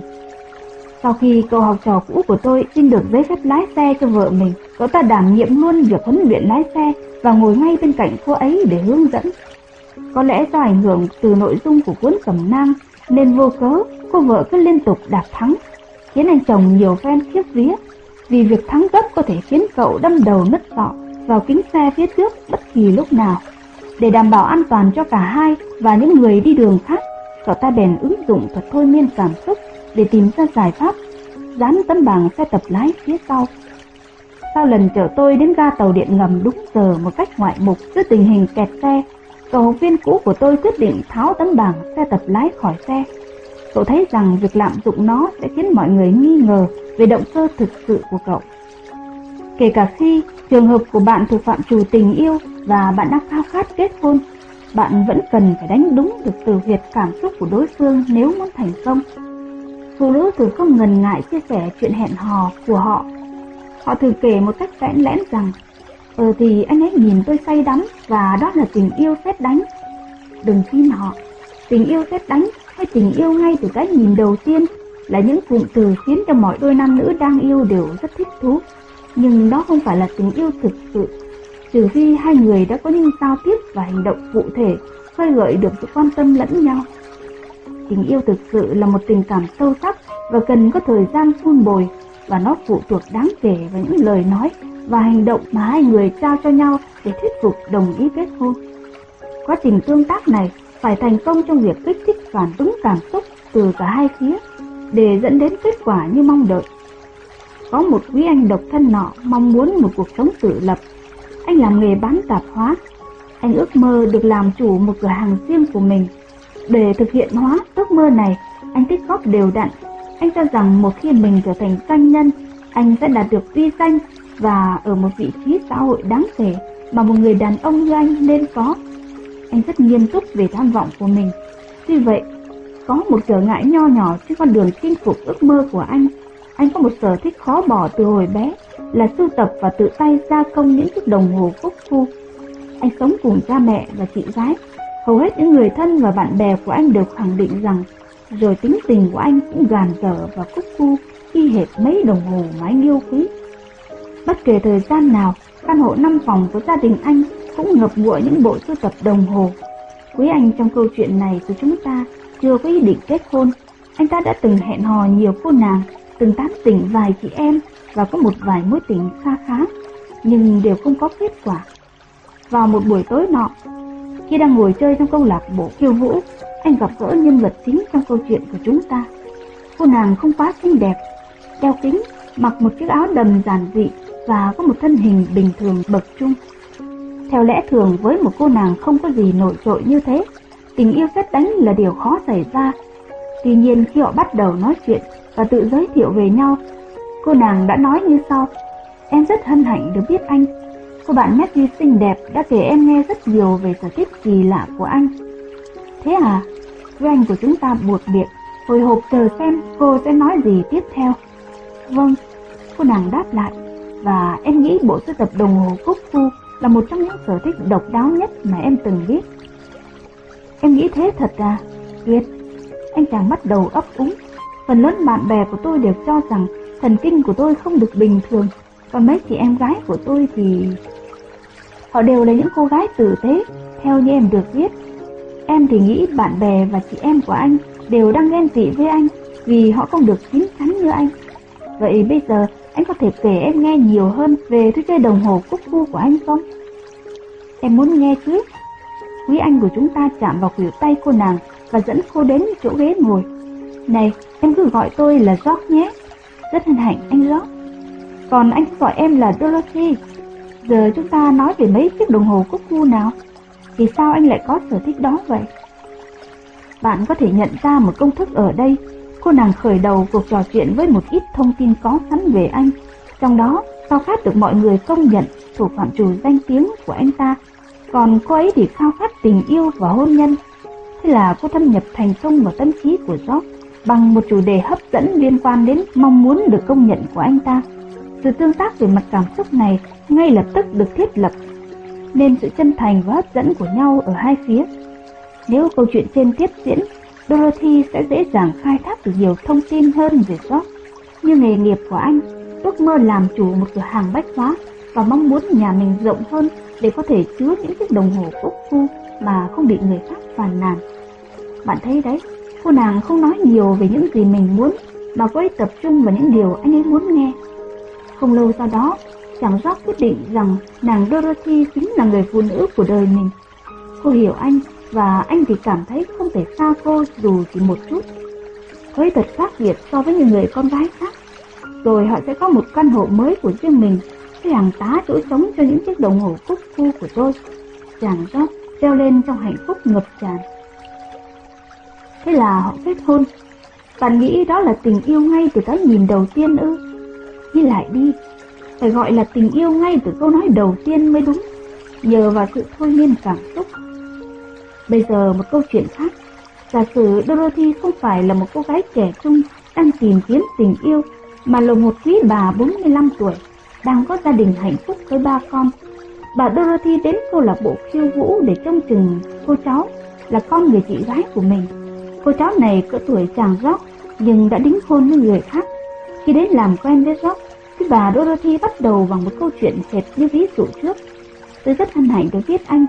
Sau khi cậu học trò cũ của tôi xin được giấy phép lái xe cho vợ mình, cậu ta đảm nhiệm luôn việc huấn luyện lái xe và ngồi ngay bên cạnh cô ấy để hướng dẫn. Có lẽ do ảnh hưởng từ nội dung của cuốn cẩm nang nên vô cớ cô vợ cứ liên tục đạp thắng, khiến anh chồng nhiều phen khiếp vía, vì việc thắng gấp có thể khiến cậu đâm đầu nứt sọ vào kính xe phía trước bất kỳ lúc nào. Để đảm bảo an toàn cho cả hai và những người đi đường khác, cậu ta bèn ứng dụng thuật thôi miên cảm xúc để tìm ra giải pháp, dán tấm bảng xe tập lái phía sau. Sau lần chở tôi đến ga tàu điện ngầm đúng giờ một cách ngoại mục trước tình hình kẹt xe, cậu học viên cũ của tôi quyết định tháo tấm bảng xe tập lái khỏi xe Cậu thấy rằng việc lạm dụng nó sẽ khiến mọi người nghi ngờ về động cơ thực sự của cậu. Kể cả khi trường hợp của bạn thuộc phạm trù tình yêu và bạn đang khao khát kết hôn, bạn vẫn cần phải đánh đúng được từ huyệt cảm xúc của đối phương nếu muốn thành công. Phụ nữ thường không ngần ngại chia sẻ chuyện hẹn hò của họ. Họ thường kể một cách vẽn lẽn rằng, ờ thì anh ấy nhìn tôi say đắm và đó là tình yêu xét đánh. Đừng tin họ, tình yêu xét đánh hay tình yêu ngay từ cái nhìn đầu tiên là những cụm từ khiến cho mọi đôi nam nữ đang yêu đều rất thích thú. Nhưng đó không phải là tình yêu thực sự, trừ khi hai người đã có những giao tiếp và hành động cụ thể khơi gợi được sự quan tâm lẫn nhau. Tình yêu thực sự là một tình cảm sâu sắc và cần có thời gian phun bồi và nó phụ thuộc đáng kể vào những lời nói và hành động mà hai người trao cho nhau để thuyết phục đồng ý kết hôn. Quá trình tương tác này phải thành công trong việc kích thích phản ứng cảm xúc từ cả hai phía để dẫn đến kết quả như mong đợi. Có một quý anh độc thân nọ mong muốn một cuộc sống tự lập. Anh làm nghề bán tạp hóa. Anh ước mơ được làm chủ một cửa hàng riêng của mình. Để thực hiện hóa ước mơ này, anh tích góp đều đặn. Anh cho rằng một khi mình trở thành doanh nhân, anh sẽ đạt được uy danh và ở một vị trí xã hội đáng kể mà một người đàn ông như anh nên có. Anh rất nghiêm túc về tham vọng của mình. Tuy vậy, có một trở ngại nho nhỏ trên con đường chinh phục ước mơ của anh. Anh có một sở thích khó bỏ từ hồi bé là sưu tập và tự tay gia công những chiếc đồng hồ phúc Phu. Anh sống cùng cha mẹ và chị gái. Hầu hết những người thân và bạn bè của anh đều khẳng định rằng rồi tính tình của anh cũng gàn dở và Cúc cu y hệt mấy đồng hồ mà anh yêu quý. Bất kể thời gian nào, căn hộ năm phòng của gia đình anh cũng ngập ngụa những bộ sưu tập đồng hồ. Quý anh trong câu chuyện này của chúng ta chưa có ý định kết hôn. Anh ta đã từng hẹn hò nhiều cô nàng, từng tán tỉnh vài chị em và có một vài mối tình kha khá, nhưng đều không có kết quả. Vào một buổi tối nọ, khi đang ngồi chơi trong câu lạc bộ khiêu vũ, anh gặp gỡ nhân vật chính trong câu chuyện của chúng ta. Cô nàng không quá xinh đẹp, đeo kính, mặc một chiếc áo đầm giản dị và có một thân hình bình thường bậc trung. Theo lẽ thường với một cô nàng không có gì nổi trội như thế, tình yêu xét đánh là điều khó xảy ra. Tuy nhiên khi họ bắt đầu nói chuyện và tự giới thiệu về nhau, cô nàng đã nói như sau. Em rất hân hạnh được biết anh. Cô bạn Matthew xinh đẹp đã kể em nghe rất nhiều về sở thích kỳ lạ của anh. Thế à? Với anh của chúng ta buộc miệng, hồi hộp chờ xem cô sẽ nói gì tiếp theo. Vâng, cô nàng đáp lại, và em nghĩ bộ sưu tập đồng hồ Cúc Phu là một trong những sở thích độc đáo nhất mà em từng biết. Em nghĩ thế thật à? Tuyệt. Anh chàng bắt đầu ấp úng. Phần lớn bạn bè của tôi đều cho rằng thần kinh của tôi không được bình thường, còn mấy chị em gái của tôi thì... Họ đều là những cô gái tử tế, theo như em được biết. Em thì nghĩ bạn bè và chị em của anh đều đang ghen tị với anh vì họ không được chín chắn như anh. Vậy bây giờ anh có thể kể em nghe nhiều hơn về thứ chơi đồng hồ cúc cu của anh không? Em muốn nghe chứ? Quý anh của chúng ta chạm vào khuỷu tay cô nàng và dẫn cô đến chỗ ghế ngồi. Này, em cứ gọi tôi là George nhé. Rất hân hạnh anh George. Còn anh cứ gọi em là Dorothy. Giờ chúng ta nói về mấy chiếc đồng hồ cúc cu nào. Vì sao anh lại có sở thích đó vậy? Bạn có thể nhận ra một công thức ở đây Cô nàng khởi đầu cuộc trò chuyện với một ít thông tin có sẵn về anh, trong đó khao khát được mọi người công nhận thuộc phạm trù danh tiếng của anh ta, còn cô ấy thì khao khát tình yêu và hôn nhân. Thế là cô thâm nhập thành công vào tâm trí của George bằng một chủ đề hấp dẫn liên quan đến mong muốn được công nhận của anh ta. Sự tương tác về mặt cảm xúc này ngay lập tức được thiết lập, nên sự chân thành và hấp dẫn của nhau ở hai phía. Nếu câu chuyện trên tiếp diễn Dorothy sẽ dễ dàng khai thác được nhiều thông tin hơn về Job, như nghề nghiệp của anh, ước mơ làm chủ một cửa hàng bách hóa và mong muốn nhà mình rộng hơn để có thể chứa những chiếc đồng hồ cúc phu mà không bị người khác phàn nàn. Bạn thấy đấy, cô nàng không nói nhiều về những gì mình muốn mà cô ấy tập trung vào những điều anh ấy muốn nghe. Không lâu sau đó, chàng George quyết định rằng nàng Dorothy chính là người phụ nữ của đời mình. Cô hiểu anh và anh thì cảm thấy không thể xa cô dù chỉ một chút. hơi thật khác biệt so với những người con gái khác. Rồi họ sẽ có một căn hộ mới của riêng mình, cái hàng tá chỗ sống cho những chiếc đồng hồ cúc khu của tôi. Chàng rót treo lên trong hạnh phúc ngập tràn. Thế là họ kết hôn. Bạn nghĩ đó là tình yêu ngay từ cái nhìn đầu tiên ư? Đi lại đi, phải gọi là tình yêu ngay từ câu nói đầu tiên mới đúng, nhờ vào sự thôi miên cảm xúc Bây giờ một câu chuyện khác. Giả sử Dorothy không phải là một cô gái trẻ trung đang tìm kiếm tình yêu, mà là một quý bà 45 tuổi, đang có gia đình hạnh phúc với ba con. Bà Dorothy đến câu lạc bộ khiêu vũ để trông chừng cô cháu là con người chị gái của mình. Cô cháu này cỡ tuổi chàng rót nhưng đã đính hôn với người khác. Khi đến làm quen với Rock, thì bà Dorothy bắt đầu bằng một câu chuyện hệt như ví dụ trước. Tôi rất hân hạnh được biết anh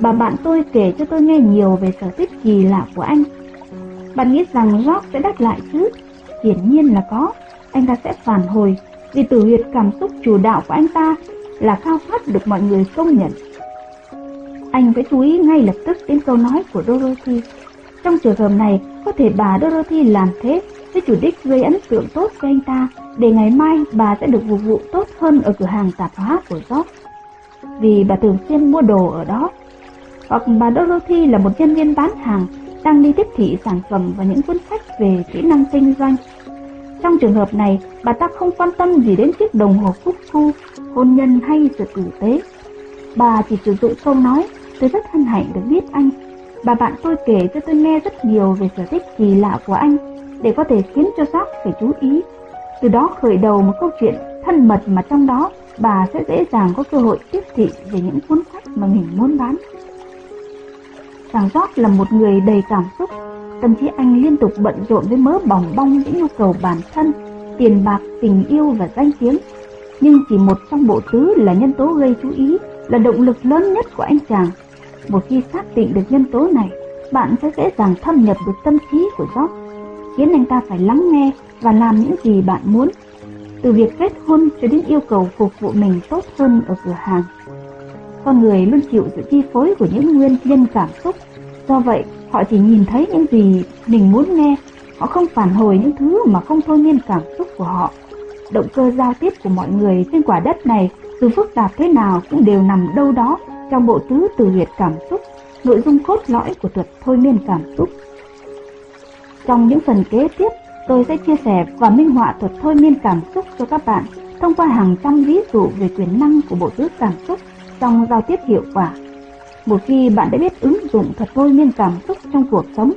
Bà bạn tôi kể cho tôi nghe nhiều về sở thích kỳ lạ của anh. Bạn nghĩ rằng Rock sẽ đáp lại chứ? Hiển nhiên là có. Anh ta sẽ phản hồi vì tử huyệt cảm xúc chủ đạo của anh ta là khao khát được mọi người công nhận. Anh phải chú ý ngay lập tức đến câu nói của Dorothy. Trong trường hợp này, có thể bà Dorothy làm thế với chủ đích gây ấn tượng tốt cho anh ta, để ngày mai bà sẽ được phục vụ tốt hơn ở cửa hàng tạp hóa của Job. Vì bà thường xuyên mua đồ ở đó hoặc bà Dorothy là một nhân viên bán hàng đang đi tiếp thị sản phẩm và những cuốn sách về kỹ năng kinh doanh. Trong trường hợp này, bà ta không quan tâm gì đến chiếc đồng hồ phúc thu, hôn nhân hay sự tử tế. Bà chỉ sử dụng câu nói, tôi rất hân hạnh được biết anh. Bà bạn tôi kể cho tôi nghe rất nhiều về sở thích kỳ lạ của anh, để có thể khiến cho Jack phải chú ý. Từ đó khởi đầu một câu chuyện thân mật mà trong đó bà sẽ dễ dàng có cơ hội tiếp thị về những cuốn sách mà mình muốn bán. Chàng George là một người đầy cảm xúc, tâm trí anh liên tục bận rộn với mớ bỏng bong những nhu cầu bản thân, tiền bạc, tình yêu và danh tiếng. Nhưng chỉ một trong bộ tứ là nhân tố gây chú ý, là động lực lớn nhất của anh chàng. Một khi xác định được nhân tố này, bạn sẽ dễ dàng thâm nhập được tâm trí của George, khiến anh ta phải lắng nghe và làm những gì bạn muốn từ việc kết hôn cho đến yêu cầu phục vụ mình tốt hơn ở cửa hàng. Con người luôn chịu sự chi phối của những nguyên nhân cảm xúc, do vậy họ chỉ nhìn thấy những gì mình muốn nghe, họ không phản hồi những thứ mà không thôi miên cảm xúc của họ. Động cơ giao tiếp của mọi người trên quả đất này dù phức tạp thế nào cũng đều nằm đâu đó trong bộ tứ từ huyệt cảm xúc, nội dung cốt lõi của thuật thôi miên cảm xúc. Trong những phần kế tiếp, Tôi sẽ chia sẻ và minh họa thuật thôi miên cảm xúc cho các bạn thông qua hàng trăm ví dụ về quyền năng của bộ tứ cảm xúc trong giao tiếp hiệu quả. Một khi bạn đã biết ứng dụng thuật thôi miên cảm xúc trong cuộc sống,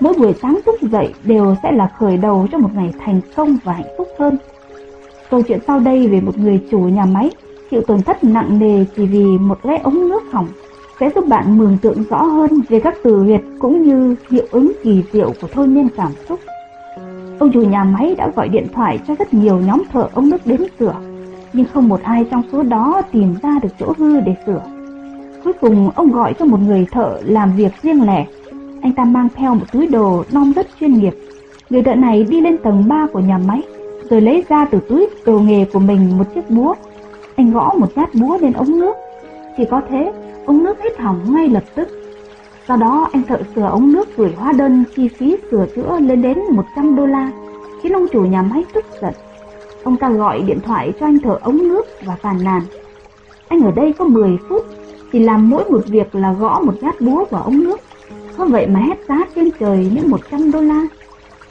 mỗi buổi sáng thức dậy đều sẽ là khởi đầu cho một ngày thành công và hạnh phúc hơn. Câu chuyện sau đây về một người chủ nhà máy chịu tổn thất nặng nề chỉ vì một lẽ ống nước hỏng sẽ giúp bạn mường tượng rõ hơn về các từ huyệt cũng như hiệu ứng kỳ diệu của thôi miên cảm xúc. Ông chủ nhà máy đã gọi điện thoại cho rất nhiều nhóm thợ ống nước đến sửa, nhưng không một ai trong số đó tìm ra được chỗ hư để sửa. Cuối cùng ông gọi cho một người thợ làm việc riêng lẻ. Anh ta mang theo một túi đồ non rất chuyên nghiệp. Người thợ này đi lên tầng 3 của nhà máy, rồi lấy ra từ túi đồ nghề của mình một chiếc búa. Anh gõ một nhát búa lên ống nước. Chỉ có thế, ống nước hết hỏng ngay lập tức. Sau đó anh thợ sửa ống nước gửi hóa đơn chi phí sửa chữa lên đến 100 đô la, khiến ông chủ nhà máy tức giận. Ông ta gọi điện thoại cho anh thợ ống nước và phàn nàn. Anh ở đây có 10 phút, chỉ làm mỗi một việc là gõ một nhát búa vào ống nước. Có vậy mà hết giá trên trời những 100 đô la.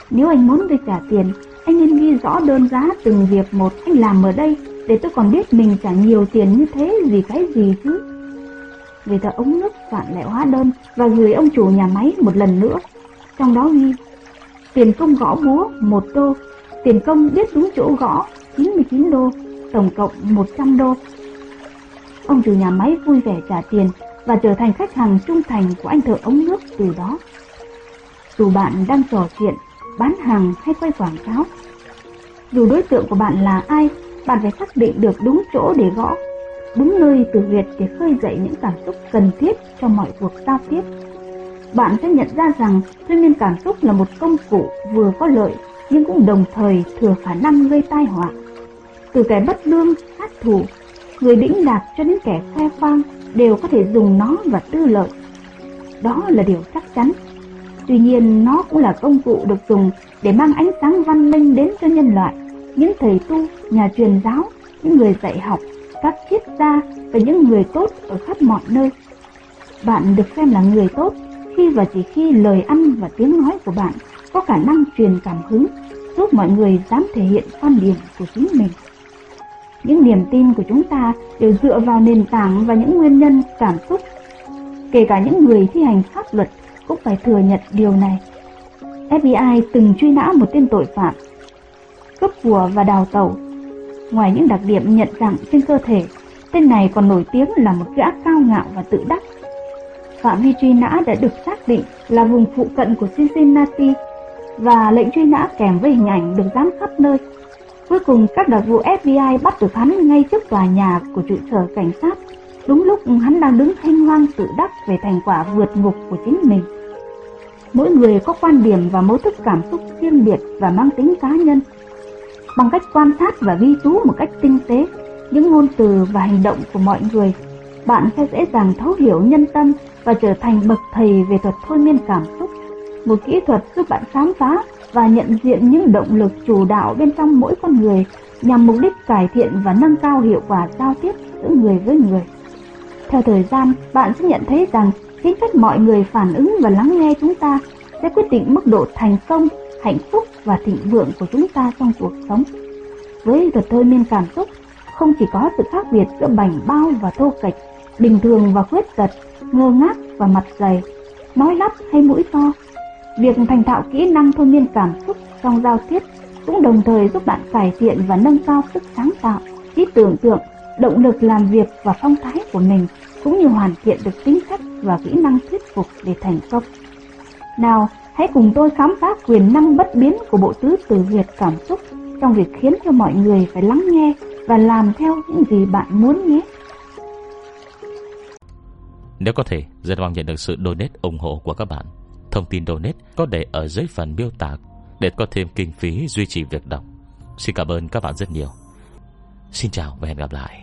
Nếu anh muốn tôi trả tiền, anh nên ghi rõ đơn giá từng việc một anh làm ở đây để tôi còn biết mình trả nhiều tiền như thế vì cái gì chứ người ta ống nước vạn lẻ hóa đơn và gửi ông chủ nhà máy một lần nữa. Trong đó ghi tiền công gõ búa 1 đô, tiền công biết đúng chỗ gõ 99 đô, tổng cộng 100 đô. Ông chủ nhà máy vui vẻ trả tiền và trở thành khách hàng trung thành của anh thợ ống nước từ đó. Dù bạn đang trò chuyện, bán hàng hay quay quảng cáo, dù đối tượng của bạn là ai, bạn phải xác định được đúng chỗ để gõ đúng nơi từ huyệt để khơi dậy những cảm xúc cần thiết cho mọi cuộc giao tiếp. Bạn sẽ nhận ra rằng 催眠 cảm xúc là một công cụ vừa có lợi nhưng cũng đồng thời thừa khả năng gây tai họa. Từ kẻ bất lương, sát thủ, người đĩnh đạt cho đến kẻ khoe khoang đều có thể dùng nó và tư lợi. Đó là điều chắc chắn. Tuy nhiên nó cũng là công cụ được dùng để mang ánh sáng văn minh đến cho nhân loại. Những thầy tu, nhà truyền giáo, những người dạy học các triết gia và những người tốt ở khắp mọi nơi. Bạn được xem là người tốt khi và chỉ khi lời ăn và tiếng nói của bạn có khả năng truyền cảm hứng, giúp mọi người dám thể hiện quan điểm của chính mình. Những niềm tin của chúng ta đều dựa vào nền tảng và những nguyên nhân cảm xúc. Kể cả những người thi hành pháp luật cũng phải thừa nhận điều này. FBI từng truy nã một tên tội phạm, cướp của và đào tẩu Ngoài những đặc điểm nhận dạng trên cơ thể, tên này còn nổi tiếng là một gã cao ngạo và tự đắc. Phạm vi truy nã đã được xác định là vùng phụ cận của Cincinnati và lệnh truy nã kèm với hình ảnh được dán khắp nơi. Cuối cùng các đặc vụ FBI bắt được hắn ngay trước tòa nhà của trụ sở cảnh sát, đúng lúc hắn đang đứng thanh hoang tự đắc về thành quả vượt ngục của chính mình. Mỗi người có quan điểm và mối thức cảm xúc riêng biệt và mang tính cá nhân bằng cách quan sát và ghi chú một cách tinh tế những ngôn từ và hành động của mọi người, bạn sẽ dễ dàng thấu hiểu nhân tâm và trở thành bậc thầy về thuật thôi miên cảm xúc, một kỹ thuật giúp bạn khám phá và nhận diện những động lực chủ đạo bên trong mỗi con người nhằm mục đích cải thiện và nâng cao hiệu quả giao tiếp giữa người với người. Theo thời gian, bạn sẽ nhận thấy rằng chính cách mọi người phản ứng và lắng nghe chúng ta sẽ quyết định mức độ thành công hạnh phúc và thịnh vượng của chúng ta trong cuộc sống. Với thuật thôi miên cảm xúc, không chỉ có sự khác biệt giữa bảnh bao và thô kệch, bình thường và khuyết tật, ngơ ngác và mặt dày, nói lắp hay mũi to. Việc thành thạo kỹ năng thôi miên cảm xúc trong giao tiếp cũng đồng thời giúp bạn cải thiện và nâng cao sức sáng tạo, trí tưởng tượng, động lực làm việc và phong thái của mình, cũng như hoàn thiện được tính cách và kỹ năng thuyết phục để thành công. Nào, hãy cùng tôi khám phá quyền năng bất biến của bộ tứ từ huyệt cảm xúc trong việc khiến cho mọi người phải lắng nghe và làm theo những gì bạn muốn nhé. Nếu có thể, rất mong nhận được sự donate ủng hộ của các bạn. Thông tin donate có để ở dưới phần miêu tả để có thêm kinh phí duy trì việc đọc. Xin cảm ơn các bạn rất nhiều. Xin chào và hẹn gặp lại.